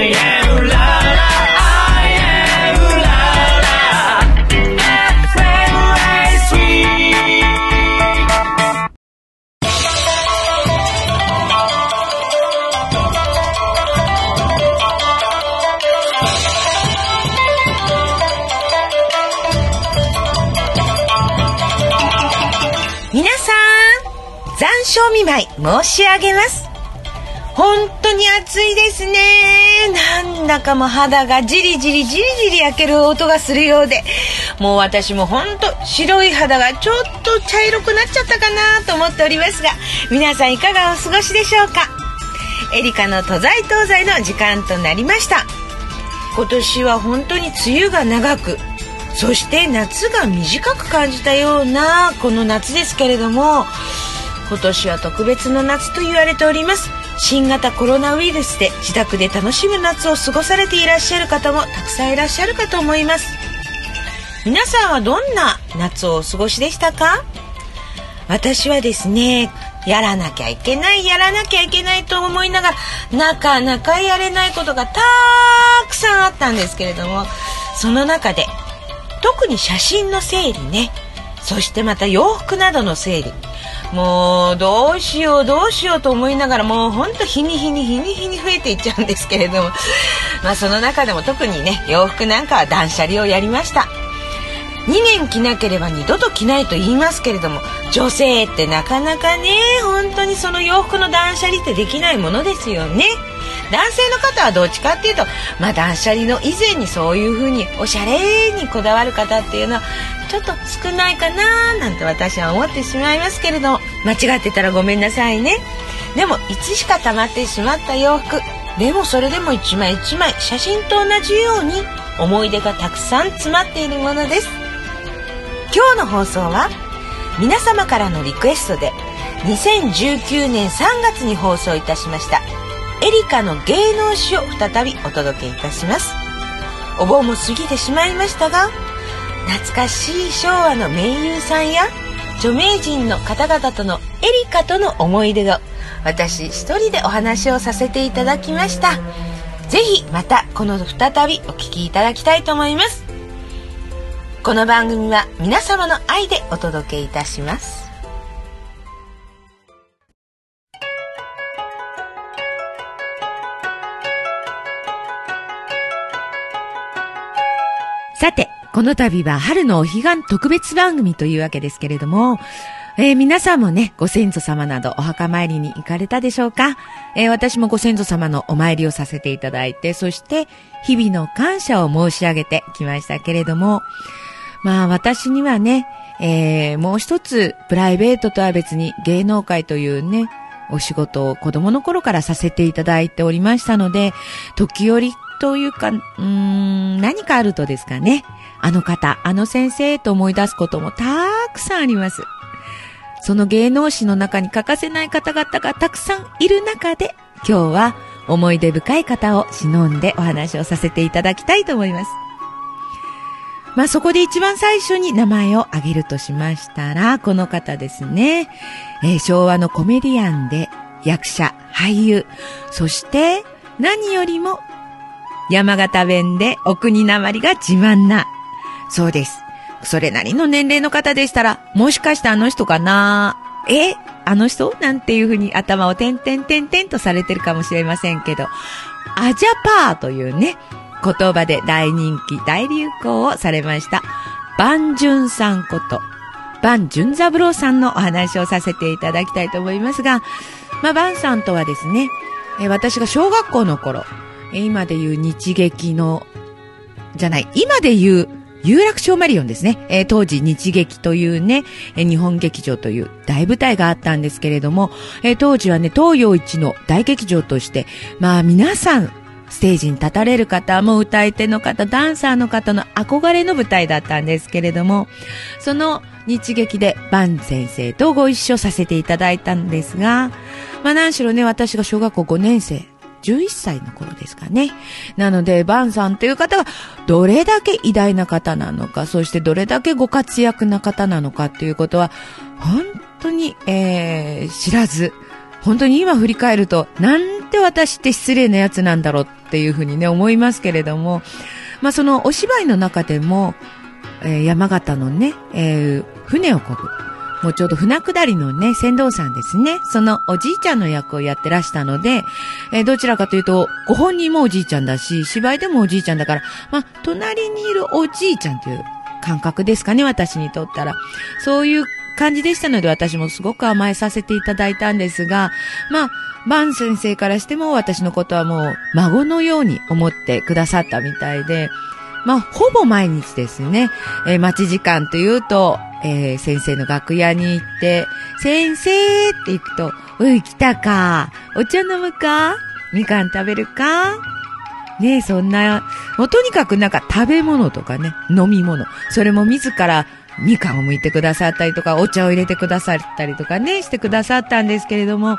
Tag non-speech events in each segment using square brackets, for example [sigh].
yeah. だかも肌がじりじりじりじり焼ける音がするようで、もう私も本当白い肌がちょっと茶色くなっちゃったかなと思っておりますが、皆さんいかがお過ごしでしょうか？エリカの都在東西の時間となりました。今年は本当に梅雨が長くそして夏が短く感じたようなこの夏ですけれども今年は特別の夏と言われております。新型コロナウイルスで自宅で楽しむ夏を過ごされていらっしゃる方もたくさんいらっしゃるかと思います。皆さんはどんな夏をお過ごしでしたか？私はですねやらなきゃいけないやらなきゃいけないと思いながらなかなかやれないことがたくさんあったんですけれどもその中で特に写真の整理ねそしてまた洋服などの整理もうどうしようどうしようと思いながらもうほんと日に日に日に日に増えていっちゃうんですけれども。まあその中でも特にね洋服なんかは断捨離をやりました。2年着なければ二度と着ないと言いますけれども女性ってなかなかね本当にその洋服の断捨離ってできないものですよね。男性の方はどっちかっていうとまあ断捨離の以前にそういう風におしゃれにこだわる方っていうのはちょっと少ないかななんて私は思ってしまいますけれども間違ってたらごめんなさいね。でもいつしか溜まってしまった洋服でもそれでも一枚一枚写真と同じように思い出がたくさん詰まっているものです。今日の放送は皆様からのリクエストで2019年3月に放送いたしましたエリカの芸能史を再びお届けいたします。お盆も過ぎてしまいましたが懐かしい昭和の名優さんや著名人の方々とのエリカとの思い出が私一人でお話をさせていただきました。ぜひまたこの再びお聞きいただきたいと思います。この番組は皆様の愛でお届けいたします。さて、この度は春のお彼岸特別番組というわけですけれども、えー皆さんもね、ご先祖様などお墓参りに行かれたでしょうか、えー私もご先祖様のお参りをさせていただいて、そして日々の感謝を申し上げてきましたけれども、まあ私にはね、えーもう一つプライベートとは別に芸能界というね、お仕事を子供の頃からさせていただいておりましたので、時折というか、うーん、何かあるとですかね、あの方、あの先生と思い出すこともたくさんあります。その芸能史の中に欠かせない方々がたくさんいる中で、今日は思い出深い方を忍んでお話をさせていただきたいと思います。まあそこで一番最初に名前を挙げるとしましたら、この方ですね。えー昭和のコメディアンで役者、俳優、そして何よりも山形弁でお国なまりが自慢な。そうです。それなりの年齢の方でしたら、もしかしてあの人かな？え？あの人？なんていうふうに頭を点々点々とされてるかもしれませんけど、アジャパーというね、言葉で大人気、大流行をされました。バンジュンさんこと、バンジュンザブローさんのお話をさせていただきたいと思いますが、まあ、バンさんとはですね、え私が小学校の頃、今で言う日劇の、じゃない、今で言う有楽町マリオンですね。えー当時日劇というね、えー日本劇場という大舞台があったんですけれども、えー当時はね、東洋一の大劇場として、まあ皆さん、ステージに立たれる方も歌い手の方、ダンサーの方の憧れの舞台だったんですけれども、その日劇でバン先生とご一緒させていただいたんですが、まあ何しろね、私が小学校5年生、11歳の頃ですかね。なので、バンさんという方がどれだけ偉大な方なのか、そしてどれだけご活躍な方なのかっていうことは、本当に、えー知らず、本当に今振り返ると、なんて私って失礼なやつなんだろうっていうふうにね、思いますけれども、まあそのお芝居の中でも、えー山形のね、えー船を漕ぐ。もうちょうど船下りのね、船頭さんですね。そのおじいちゃんの役をやってらしたので、えーどちらかというと、ご本人もおじいちゃんだし、芝居でもおじいちゃんだから、まあ、隣にいるおじいちゃんという感覚ですかね、私にとったら。そういう感じでしたので、私もすごく甘えさせていただいたんですが、まあ、バン先生からしても私のことはもう孫のように思ってくださったみたいで、まあ、ほぼ毎日ですね、えー待ち時間というと、えー先生の楽屋に行って、先生って行くと、おい、来たか？お茶飲むか？みかん食べるか？ねえ、そんな、もうとにかくなんか食べ物とかね、飲み物、それも自らみかんを剥いてくださったりとか、お茶を入れてくださったりとかね、してくださったんですけれども、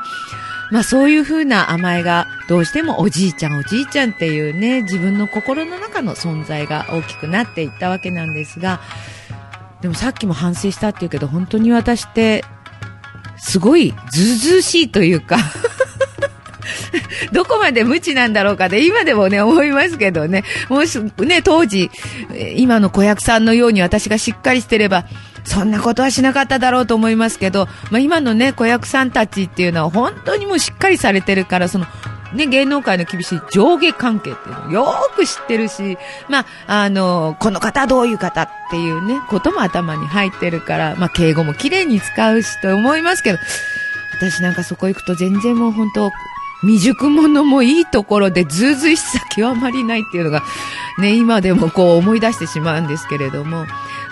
まあそういう風な甘えがどうしてもおじいちゃんおじいちゃんっていうね、自分の心の中の存在が大きくなっていったわけなんですが、でもさっきも反省したっていうけど、本当に私って、すごいずうずうしいというか、[laughs] [laughs] どこまで無知なんだろうかで、今でもね、思いますけどね。もし、ね、当時、今の子役さんのように私がしっかりしてれば、そんなことはしなかっただろうと思いますけど、まあ今のね、子役さんたちっていうのは本当にもうしっかりされてるから、その、ね、芸能界の厳しい上下関係っていうのをよく知ってるし、まあ、あの、この方どういう方っていうね、ことも頭に入ってるから、まあ、敬語も綺麗に使うしと思いますけど、私なんかそこ行くと全然もう本当、未熟者もいいところでずうずうしさ極まりないっていうのが、ね、今でもこう思い出してしまうんですけれども、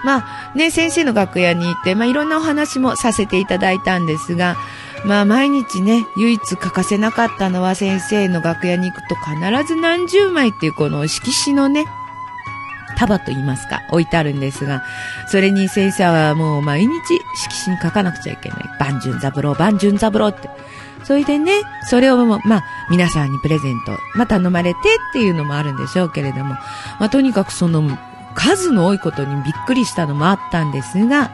まあね、先生の楽屋に行って、まあいろんなお話もさせていただいたんですが、まあ毎日ね、唯一欠かせなかったのは先生の楽屋に行くと必ず何十枚っていうこの色紙のね、束と言いますか、置いてあるんですが、それに先生はもう毎日色紙に書かなくちゃいけない。万順三郎、万順三郎って。それでね、それをもまあ、皆さんにプレゼント、まあ、頼まれてっていうのもあるんでしょうけれども、まあ、とにかくその、数の多いことにびっくりしたのもあったんですが、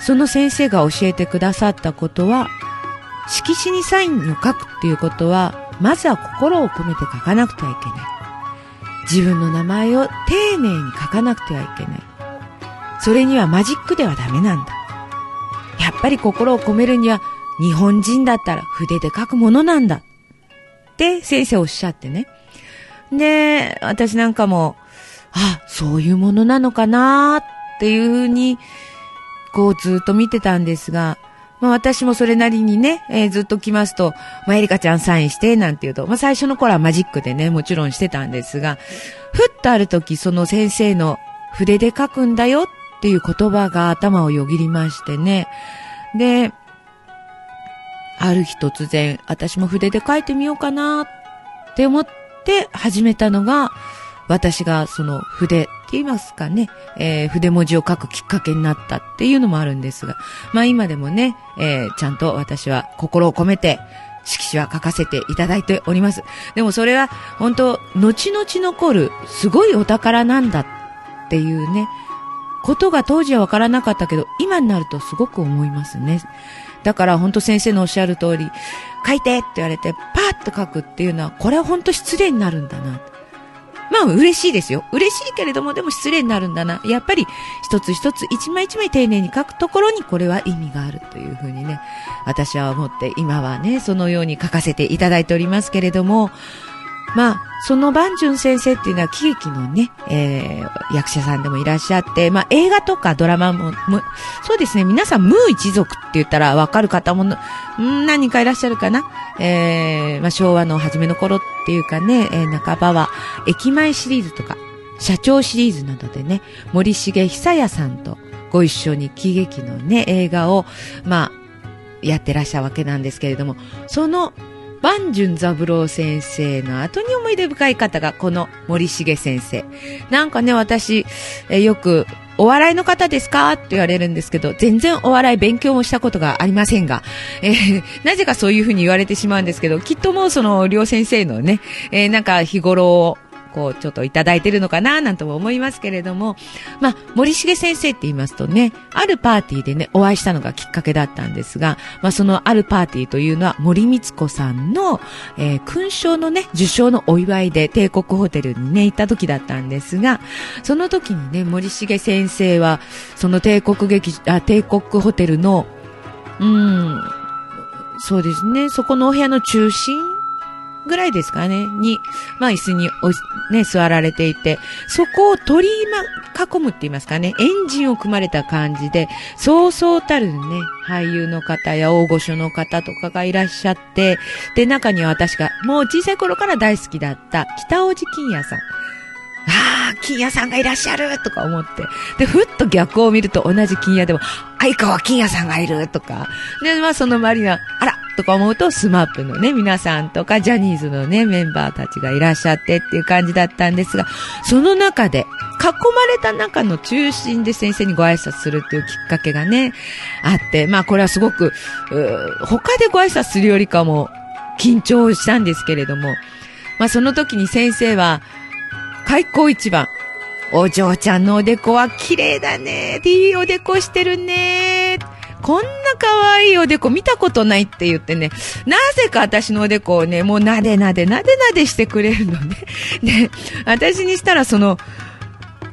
その先生が教えてくださったことは、色紙にサインを書くっていうことは、まずは心を込めて書かなくてはいけない。自分の名前を丁寧に書かなくてはいけない。それにはマジックではダメなんだ。やっぱり心を込めるには日本人だったら筆で書くものなんだ。って先生おっしゃってね。で、私なんかも、あ、そういうものなのかなっていうふうに、こうずっと見てたんですが、まあ私もそれなりにね、えーずっと来ますと、まあエリカちゃんサインして、なんて言うと、まあ最初の頃はマジックでね、もちろんしてたんですが、ふっとある時その先生の筆で書くんだよっていう言葉が頭をよぎりましてね。で、ある日突然、私も筆で書いてみようかなって思って始めたのが、私がその筆って言いますかね、えー筆文字を書くきっかけになったっていうのもあるんですが、まあ今でもね、えーちゃんと私は心を込めて、色紙は書かせていただいております。でもそれは本当、後々残るすごいお宝なんだっていうね、ことが当時はわからなかったけど、今になるとすごく思いますね。だから本当先生のおっしゃる通り、書いてって言われて、パーッと書くっていうのは、これは本当失礼になるんだな。まあ嬉しいですよ。嬉しいけれども、でも失礼になるんだな。やっぱり一つ一つ一枚一枚丁寧に書くところにこれは意味があるというふうにね、私は思って今はね、そのように書かせていただいておりますけれども、まあ、その万順先生っていうのは喜劇のね、えー、役者さんでもいらっしゃって、まあ映画とかドラマも、もそうですね、皆さん、ムー一族って言ったらわかる方も、何人かいらっしゃるかな。えー、まあ昭和の初めの頃っていうかね、えー半ばは、駅前シリーズとか、社長シリーズなどでね、森重久彌さんとご一緒に喜劇のね、映画を、まあ、やってらっしゃるわけなんですけれども、その、万順三郎先生の後に思い出深い方がこの森重先生。なんかね、私、えよく、お笑いの方ですか？って言われるんですけど、全然お笑い勉強もしたことがありませんが、えーなぜかそういうふうに言われてしまうんですけど、きっともうその、両先生のね、えーなんか日頃、こう、ちょっといただいてるのかな、なんとも思いますけれども、まあ、森重先生って言いますとね、あるパーティーでね、お会いしたのがきっかけだったんですが、まあ、そのあるパーティーというのは、森光子さんの、えー、勲章のね、受賞のお祝いで帝国ホテルにね、行った時だったんですが、その時にね、森重先生は、その帝国劇、あ、帝国ホテルの、うん、そうですね、そこのお部屋の中心ぐらいですかね、に、まあ椅子におね、座られていて、そこを取り囲むって言いますかね、エンジンを組まれた感じで、そうそうたるね、俳優の方や大御所の方とかがいらっしゃって、で、中には私がもう小さい頃から大好きだった北大路金也さん。ああ、金也さんがいらっしゃるとか思って。で、ふっと逆を見ると同じ金也でも、相川金也さんがいるとか。で、まあその周りには、あらとか思うと、スマップのね、皆さんとか、ジャニーズのね、メンバーたちがいらっしゃってっていう感じだったんですが、その中で、囲まれた中の中心で先生にご挨拶するっていうきっかけがね、あって、まあこれはすごく、他でご挨拶するよりかも緊張したんですけれども、まあその時に先生は、開口一番。お嬢ちゃんのおでこは綺麗だね。いいおでこしてるね。こんな可愛いおでこ見たことないって言ってね、なぜか私のおでこをね、もうなでなでなでなでしてくれるのね。で、[laughs] 私にしたらその、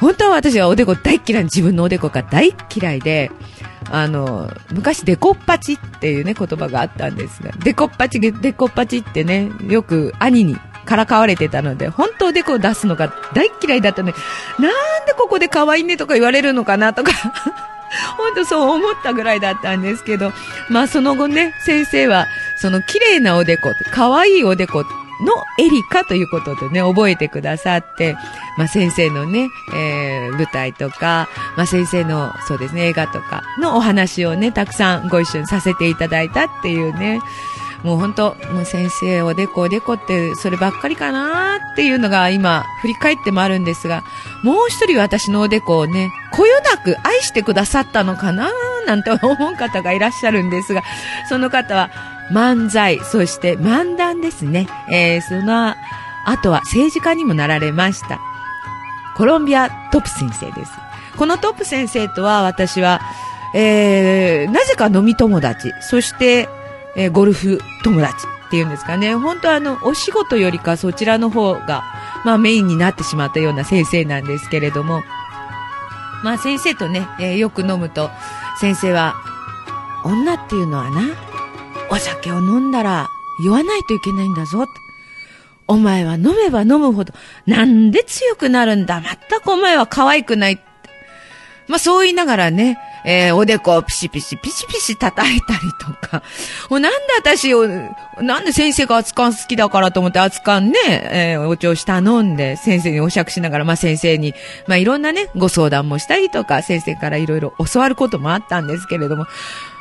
本当は私はおでこ大嫌い、自分のおでこが大嫌いで、あの、昔デコッパチっていうね、言葉があったんですが、デコッパチ、デコッパチってね、よく兄にからかわれてたので、本当おでこを出すのが大嫌いだったので、なんでここで可愛いねとか言われるのかなとか、本当そう思ったぐらいだったんですけど、まあその後ね、先生は、その綺麗なおでこ、可愛いおでこのエリカということでね、覚えてくださって、まあ先生のね、えー、舞台とか、まあ先生の、そうですね、映画とかのお話をね、たくさんご一緒にさせていただいたっていうね、もう本当、もう先生おでこおでこってそればっかりかなっていうのが今振り返ってもあるんですが、もう一人私のおでこをね、こよなく愛してくださったのかななんて思う方がいらっしゃるんですが、その方は漫才、そして漫談ですね。えー、その後は政治家にもなられました。コロンビアトップ先生です。このトップ先生とは私は、えー、なぜか飲み友達、そして、えーゴルフ友達っていうんですかね。本当あの、お仕事よりかそちらの方が、まあメインになってしまったような先生なんですけれども、まあ先生とね、えーよく飲むと、先生は、女っていうのはな、お酒を飲んだら言わないといけないんだぞ。お前は飲めば飲むほど、なんで強くなるんだ。まったくお前は可愛くない。まあそう言いながらね、えーおでこをピシピシ、ピシピシ叩いたりとか、[laughs] もうなんで私を、なんで先生が熱燗好きだからと思って熱燗ね、えーお茶を下飲んで、先生にお酌しながら、まあ先生に、まあいろんなね、ご相談もしたりとか、先生からいろいろ教わることもあったんですけれども、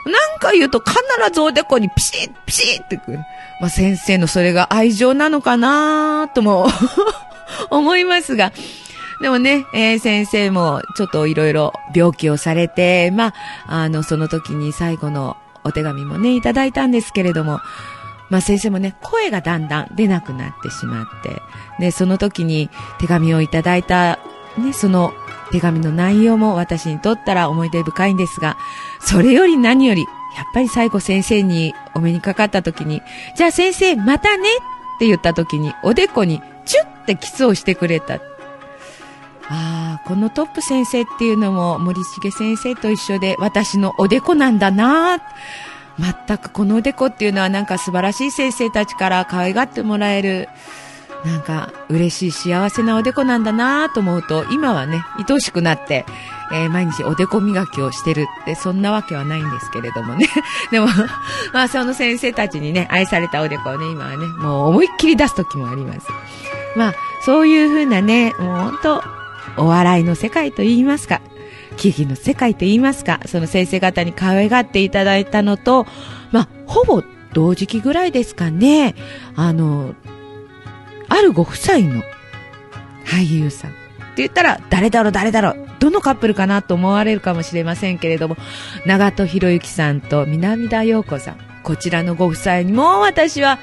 なんか言うと必ずおでこにピシッ、ピシッってくる。まあ先生のそれが愛情なのかなとも [laughs] 思いますが、でもね、えー先生もちょっといろいろ病気をされて、まあ、あの、その時に最後のお手紙もね、いただいたんですけれども、まあ先生もね、声がだんだん出なくなってしまって、で、その時に手紙をいただいた、ね、その手紙の内容も私にとったら思い出深いんですが、それより何より、やっぱり最後先生にお目にかかった時に、じゃあ先生またねって言った時に、おでこにチュッてキスをしてくれた。ああ、このトップ先生っていうのも森重先生と一緒で私のおでこなんだな全くこのおでこっていうのはなんか素晴らしい先生たちから可愛がってもらえる、なんか嬉しい幸せなおでこなんだなと思うと、今はね、愛おしくなって、えー毎日おでこ磨きをしてるって、そんなわけはないんですけれどもね。[laughs] でも、まあその先生たちにね、愛されたおでこをね、今はね、もう思いっきり出す時もあります。まあ、そういうふうなね、もう本当お笑いの世界と言いますか、喜劇の世界と言いますか、その先生方に可愛がっていただいたのと、まあ、ほぼ同時期ぐらいですかね、あの、あるご夫妻の俳優さん。って言ったら、誰だろう、誰だろう、どのカップルかなと思われるかもしれませんけれども、長戸博之さんと南田陽子さん。こちらのご夫妻にも私は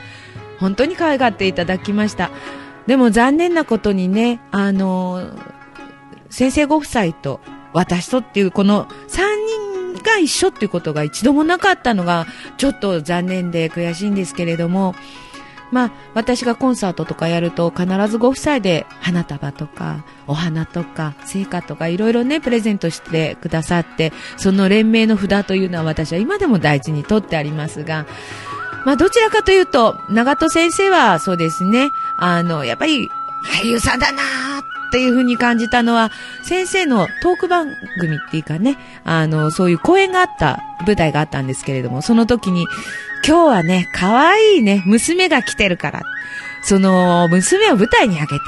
本当に可愛がっていただきました。でも残念なことにね、あの、先生ご夫妻と私とっていうこの3人が一緒っていうことが一度もなかったのがちょっと残念で悔しいんですけれども、まあ、私がコンサートとかやると必ずご夫妻で花束とかお花とか成果とかいろいろねプレゼントしてくださってその連名の札というのは私は今でも大事に取ってありますがまあどちらかというと長戸先生はそうですねあのやっぱり俳優さんだなーっていうふうに感じたのは先生のトーク番組っていうかねあのそういう公演があった舞台があったんですけれどもその時に今日はね、可愛いね、娘が来てるから。その、娘を舞台にあげたい。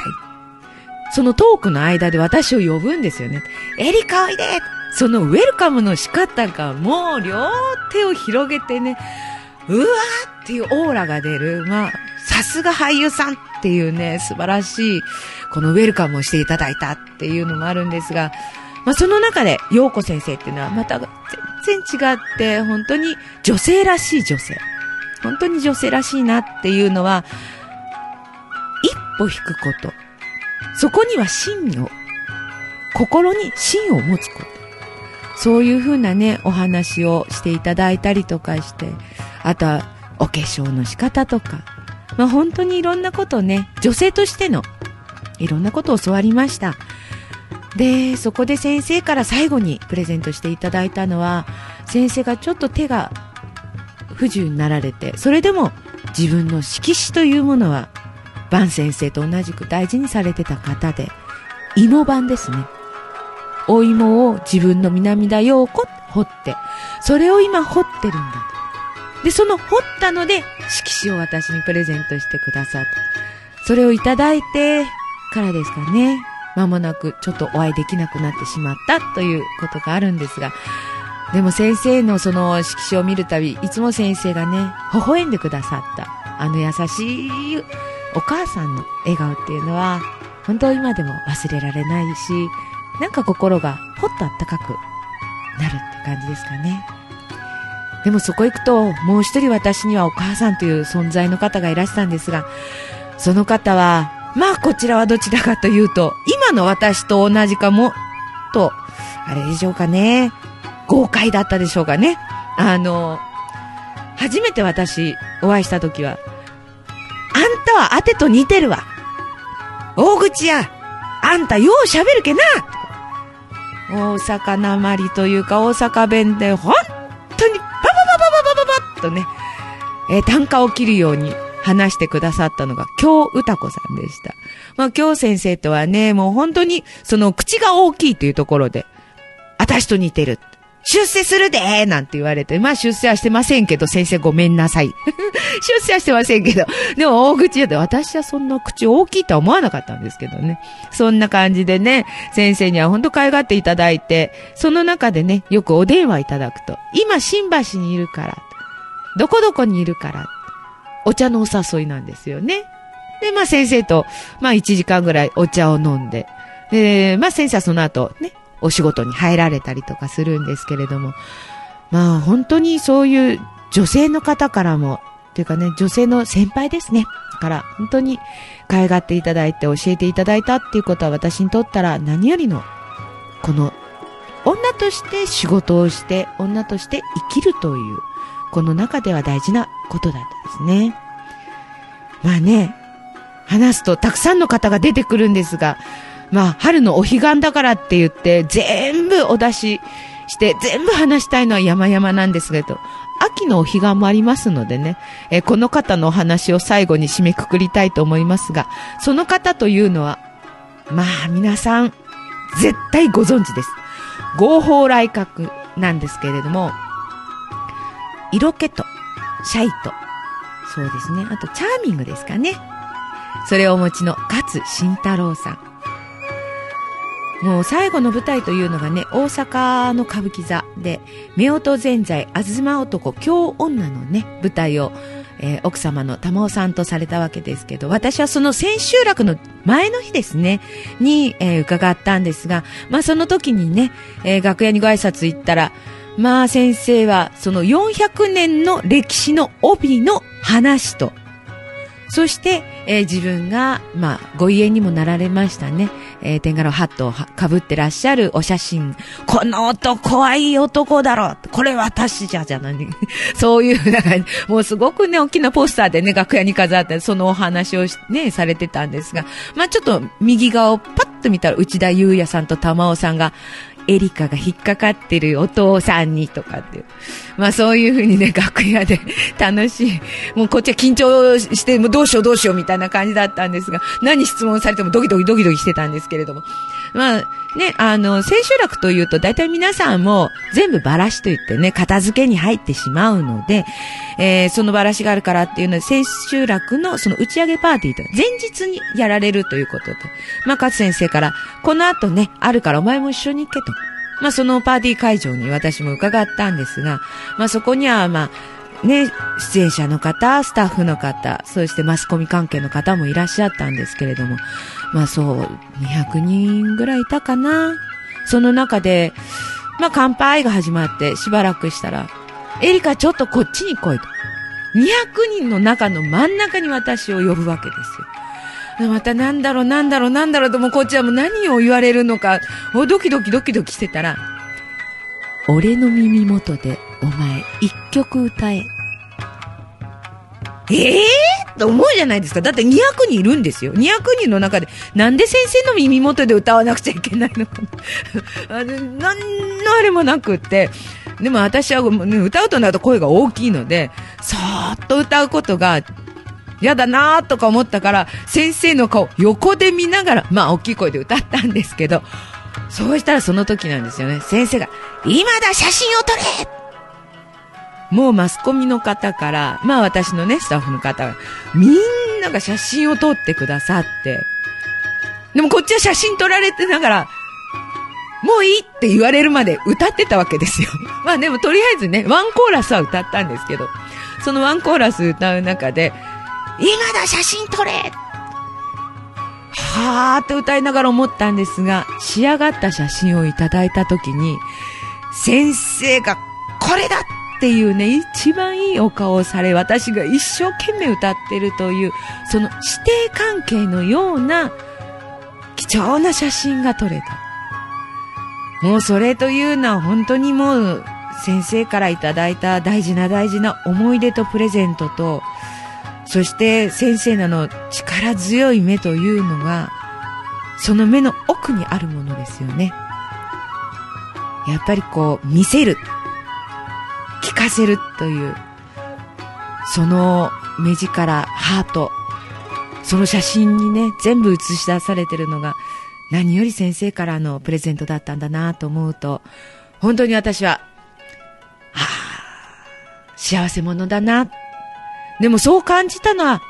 そのトークの間で私を呼ぶんですよね。エリカおいでそのウェルカムの仕方がもう両手を広げてね、うわーっていうオーラが出る。まあ、さすが俳優さんっっていうね、素晴らしい、このウェルカムをしていただいたっていうのもあるんですが、まあその中で、陽子先生っていうのはまた全然違って、本当に女性らしい女性。本当に女性らしいなっていうのは、一歩引くこと。そこには芯を、心に芯を持つこと。そういうふうなね、お話をしていただいたりとかして、あとはお化粧の仕方とか、まあ本当にいろんなことをね、女性としてのいろんなことを教わりました。で、そこで先生から最後にプレゼントしていただいたのは、先生がちょっと手が不自由になられて、それでも自分の色紙というものは、万先生と同じく大事にされてた方で、芋版ですね。お芋を自分の南田陽子掘って、それを今掘ってるんだ。で、その掘ったので、色紙を私にプレゼントしてくださって、それをいただいてからですかね。間もなくちょっとお会いできなくなってしまったということがあるんですが、でも先生のその色紙を見るたび、いつも先生がね、微笑んでくださった、あの優しいお母さんの笑顔っていうのは、本当今でも忘れられないし、なんか心がほっとあったかくなるって感じですかね。でもそこ行くと、もう一人私にはお母さんという存在の方がいらしたんですが、その方は、まあこちらはどちらかというと、今の私と同じかも、と、あれでしょうかね。豪快だったでしょうかね。あの、初めて私お会いした時は、あんたはあてと似てるわ。大口や、あんたよう喋るけな。大阪なまりというか大阪弁で本とね、えー、単価を切るように話してくださったのが京歌子さんでした。まあ京先生とはね、もう本当にその口が大きいというところで、私と似てる。出世するでなんて言われて、まあ出世はしてませんけど、先生ごめんなさい。[laughs] 出世はしてませんけど、でも大口で、私はそんな口大きいとは思わなかったんですけどね。そんな感じでね、先生には本当可愛がっていただいて、その中でね、よくお電話いただくと、今新橋にいるから、どこどこにいるから、お茶のお誘いなんですよね。で、まあ先生と、まあ1時間ぐらいお茶を飲んで、で、まあ先生はその後ね、お仕事に入られたりとかするんですけれども、まあ本当にそういう女性の方からも、というかね、女性の先輩ですね。から本当に可愛がっていただいて教えていただいたっていうことは私にとったら何よりの、この女として仕事をして女として生きるという、この中では大事なことだったんですね。まあね、話すとたくさんの方が出てくるんですが、まあ、春のお彼岸だからって言って、全部お出しして、全部話したいのは山々なんですけど、秋のお彼岸もありますのでね、えこの方のお話を最後に締めくくりたいと思いますが、その方というのは、まあ皆さん、絶対ご存知です。合法来閣なんですけれども、色気と、シャイと、そうですね、あとチャーミングですかね。それをお持ちの勝慎太郎さん。もう最後の舞台というのがね、大阪の歌舞伎座で、夫婦ぜんざい、あずま男、京女のね、舞台を、えー、奥様の玉尾さんとされたわけですけど、私はその千秋楽の前の日ですね、に、えー、伺ったんですが、まあその時にね、えー、楽屋にご挨拶行ったら、まあ先生はその400年の歴史の帯の話と、そして、えー自分が、まあ、ご家にもなられましたね。えー、天柄ハットをかぶってらっしゃるお写真。この男はいい男だろこれ私じゃ、じゃない。[laughs] そういう、なんか、もうすごくね、大きなポスターでね、楽屋に飾って、そのお話をね、されてたんですが、まあちょっと右側をパッと見たら、内田祐也さんと玉尾さんが、エリカが引っかかってるお父さんにとかっていう。まあそういうふうにね、楽屋で楽しい。もうこっちは緊張して、もうどうしようどうしようみたいな感じだったんですが、何質問されてもドキドキドキドキしてたんですけれども。まあね、あの、千秋楽というと大体皆さんも全部バラシと言ってね、片付けに入ってしまうので、えーそのバラシがあるからっていうのは千秋楽のその打ち上げパーティーと前日にやられるということと、まあ勝先生から、この後ね、あるからお前も一緒に行けと。まあそのパーティー会場に私も伺ったんですが、まあそこにはまあ、ね、出演者の方、スタッフの方、そしてマスコミ関係の方もいらっしゃったんですけれども、まあそう、200人ぐらいいたかな。その中で、まあ乾杯が始まってしばらくしたら、エリカちょっとこっちに来いと。200人の中の真ん中に私を呼ぶわけですよ。またなんだろうなんだろうなんだろうともこっちはもう何を言われるのか、おドキドキドキドキしてたら、俺の耳元でお前一曲歌え。ええー、と思うじゃないですか。だって200人いるんですよ。200人の中で、なんで先生の耳元で歌わなくちゃいけないのか。[laughs] あの、なんのあれもなくって。でも私は、ね、歌うとなると声が大きいので、そーっと歌うことが嫌だなーとか思ったから、先生の顔横で見ながら、まあ大きい声で歌ったんですけど、そうしたらその時なんですよね。先生が、今だ写真を撮れもうマスコミの方から、まあ私のね、スタッフの方が、みんなが写真を撮ってくださって、でもこっちは写真撮られてながら、もういいって言われるまで歌ってたわけですよ。まあでもとりあえずね、ワンコーラスは歌ったんですけど、そのワンコーラス歌う中で、今だ写真撮れはーって歌いながら思ったんですが、仕上がった写真をいただいたときに、先生がこれだっていうね、一番いいお顔をされ、私が一生懸命歌ってるという、その指定関係のような貴重な写真が撮れた。もうそれというのは本当にもう先生からいただいた大事な大事な思い出とプレゼントと、そして先生なの力強い目というのが、その目の奥にあるものですよね。やっぱりこう見せる、聞かせるという、その目力、ハート、その写真にね、全部映し出されてるのが、何より先生からのプレゼントだったんだなと思うと、本当に私は、はあ、幸せ者だな。でもそう感じたのは、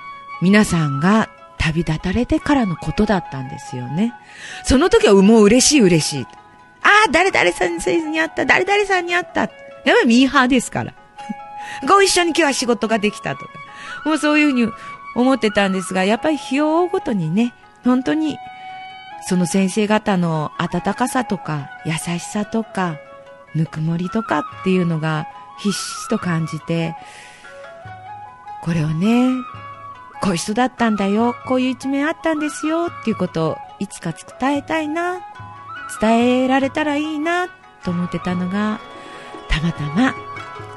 皆さんが旅立たれてからのことだったんですよね。その時はもう嬉しい嬉しい。ああ、誰々先生に会った、誰々さんに会った。やっぱりミーハーですから。[laughs] ご一緒に今日は仕事ができたとか。もうそういうふうに思ってたんですが、やっぱり日を追うごとにね、本当にその先生方の温かさとか優しさとかぬくもりとかっていうのがひっしと感じてこれをねこういう人だったんだよこういう一面あったんですよっていうことをいつか伝えたいな伝えられたらいいなと思ってたのがたまたま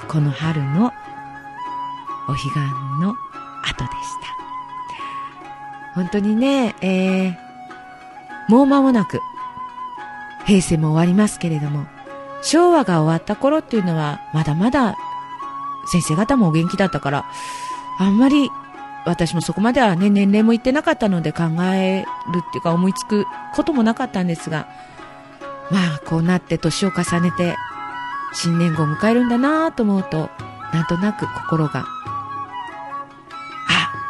この春のお彼岸の後でした。本当にね、えーもう間もなく、平成も終わりますけれども、昭和が終わった頃っていうのは、まだまだ、先生方もお元気だったから、あんまり、私もそこまではね、年齢もいってなかったので考えるっていうか思いつくこともなかったんですが、まあ、こうなって年を重ねて、新年号を迎えるんだなぁと思うと、なんとなく心が、あ、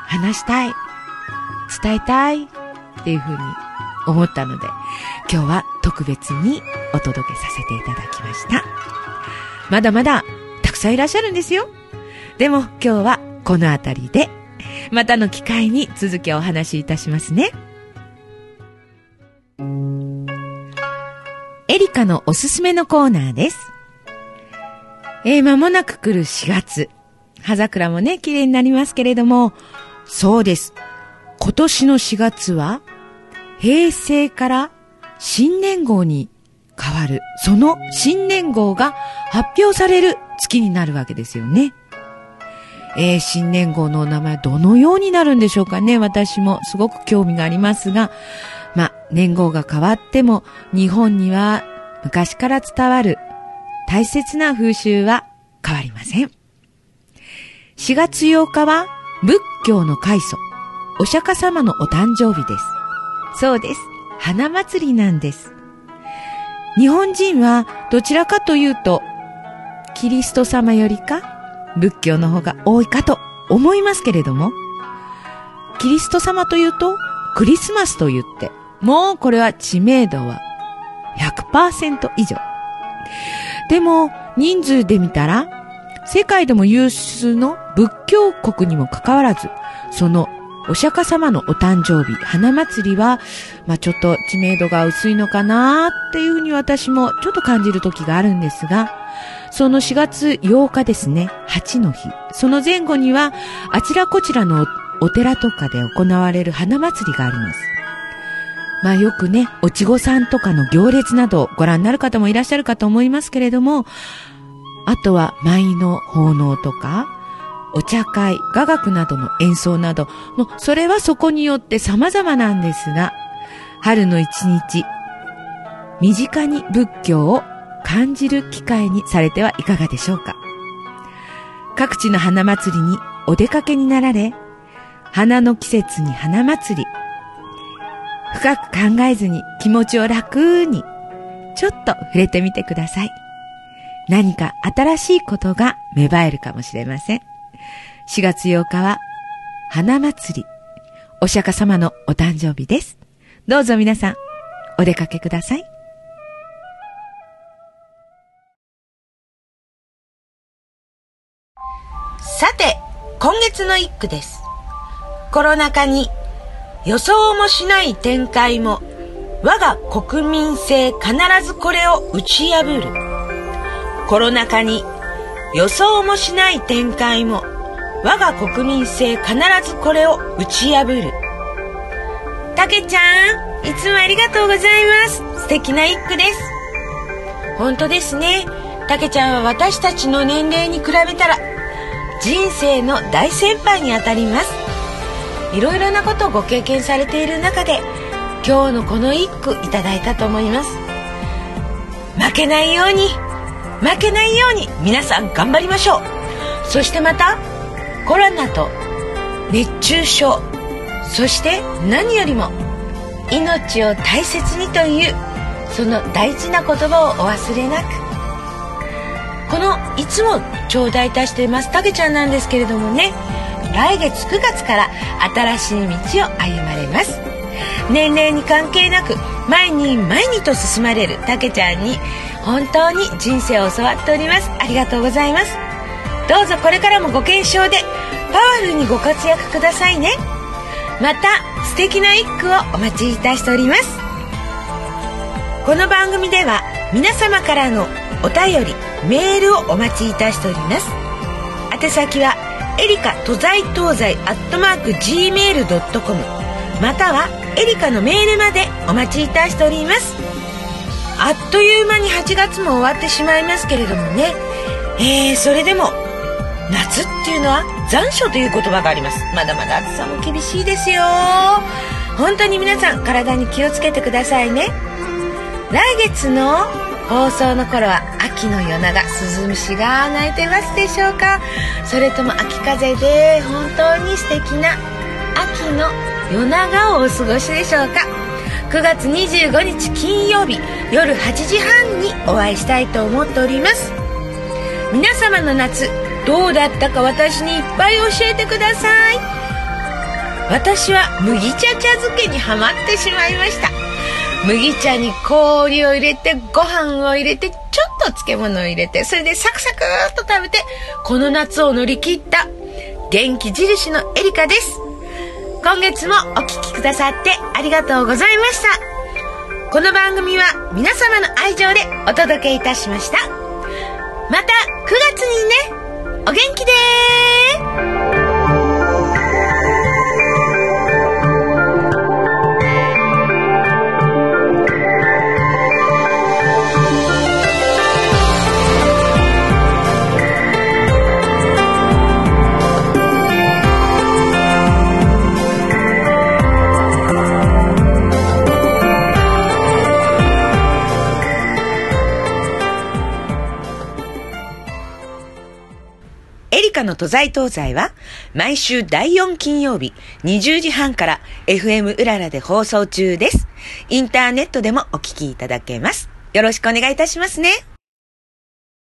話したい、伝えたいっていうふうに思ったので、今日は特別にお届けさせていただきました。まだまだたくさんいらっしゃるんですよ。でも今日はこの辺りで、またの機会に続きお話しいたしますね。エリカのおすすめのコーナーです。えー、間もなく来る4月。葉桜もね、綺麗になりますけれども、そうです。今年の4月は、平成から新年号に変わる、その新年号が発表される月になるわけですよね。えー新年号のお名前どのようになるんでしょうかね。私もすごく興味がありますが、ま、年号が変わっても、日本には昔から伝わる大切な風習は変わりません。4月8日は仏教の開祖、お釈迦様のお誕生日です。そうです。花祭りなんです。日本人はどちらかというと、キリスト様よりか仏教の方が多いかと思いますけれども、キリスト様というとクリスマスと言って、もうこれは知名度は100%以上。でも人数で見たら、世界でも有数の仏教国にもかかわらず、そのお釈迦様のお誕生日、花祭りは、まあちょっと知名度が薄いのかなっていうふうに私もちょっと感じる時があるんですが、その4月8日ですね、8の日。その前後には、あちらこちらのお寺とかで行われる花祭りがあります。まあよくね、おちごさんとかの行列などご覧になる方もいらっしゃるかと思いますけれども、あとは舞の奉納とか、お茶会、雅楽などの演奏など、もうそれはそこによって様々なんですが、春の一日、身近に仏教を感じる機会にされてはいかがでしょうか。各地の花祭りにお出かけになられ、花の季節に花祭り、深く考えずに気持ちを楽に、ちょっと触れてみてください。何か新しいことが芽生えるかもしれません。4月8日は、花祭り、お釈迦様のお誕生日です。どうぞ皆さん、お出かけください。さて、今月の一句です。コロナ禍に予想もしない展開も我が国民性必ずこれを打ち破る。コロナ禍に予想もしない展開も我が国民性必ずこれを打ち破る。たけちゃん、いつもありがとうございます。素敵な一句です。本当ですね。たけちゃんは私たちの年齢に比べたら人生の大先輩にあたります。いろいろなことをご経験されている中で今日のこの一句いただいたと思います。負けないように負けないように皆さん頑張りましょう。そしてまたコロナと熱中症そして何よりも命を大切にというその大事な言葉をお忘れなく。このいつも頂戴いたしていますたけちゃんなんですけれどもね来月9月から新しい道を歩まれます。年齢に関係なく前に前にと進まれるたけちゃんに本当に人生を教わっております。ありがとうございます。どうぞこれからもご健勝でパワフルにご活躍くださいね。また素敵な一句をお待ちいたしております。この番組では皆様からのお便りメールをお待ちいたしております。宛先はエリカ都在東西アットマーク Gmail.com またはエリカのメールまでお待ちいたしております。あっという間に8月も終わってしまいますけれどもね。えー、それでも夏っていうのは残暑という言葉があります。まだまだ暑さも厳しいですよ。本当に皆さん体に気をつけてくださいね。来月の放送の頃は秋の夜長スズムシが鳴いてますでしょうか？それとも秋風で本当に素敵な秋の夜長をお過ごしでしょうか？9月25日金曜日夜8時半にお会いしたいと思っております。皆様の夏どうだったか私にいっぱい教えてください。私は麦茶茶漬けにはまってしまいました。麦茶に氷を入れてご飯を入れてちょっと漬物を入れてそれでサクサクっと食べてこの夏を乗り切った元気印のエリカです。今月もお聴きくださってありがとうございました。この番組は皆様の愛情でお届けいたしました。また9月にねお元気ですの都在東西は毎週第4金曜日20時半から FM うららで放送中です。インターネットでもお聞きいただけます。よろしくお願いいたしますね。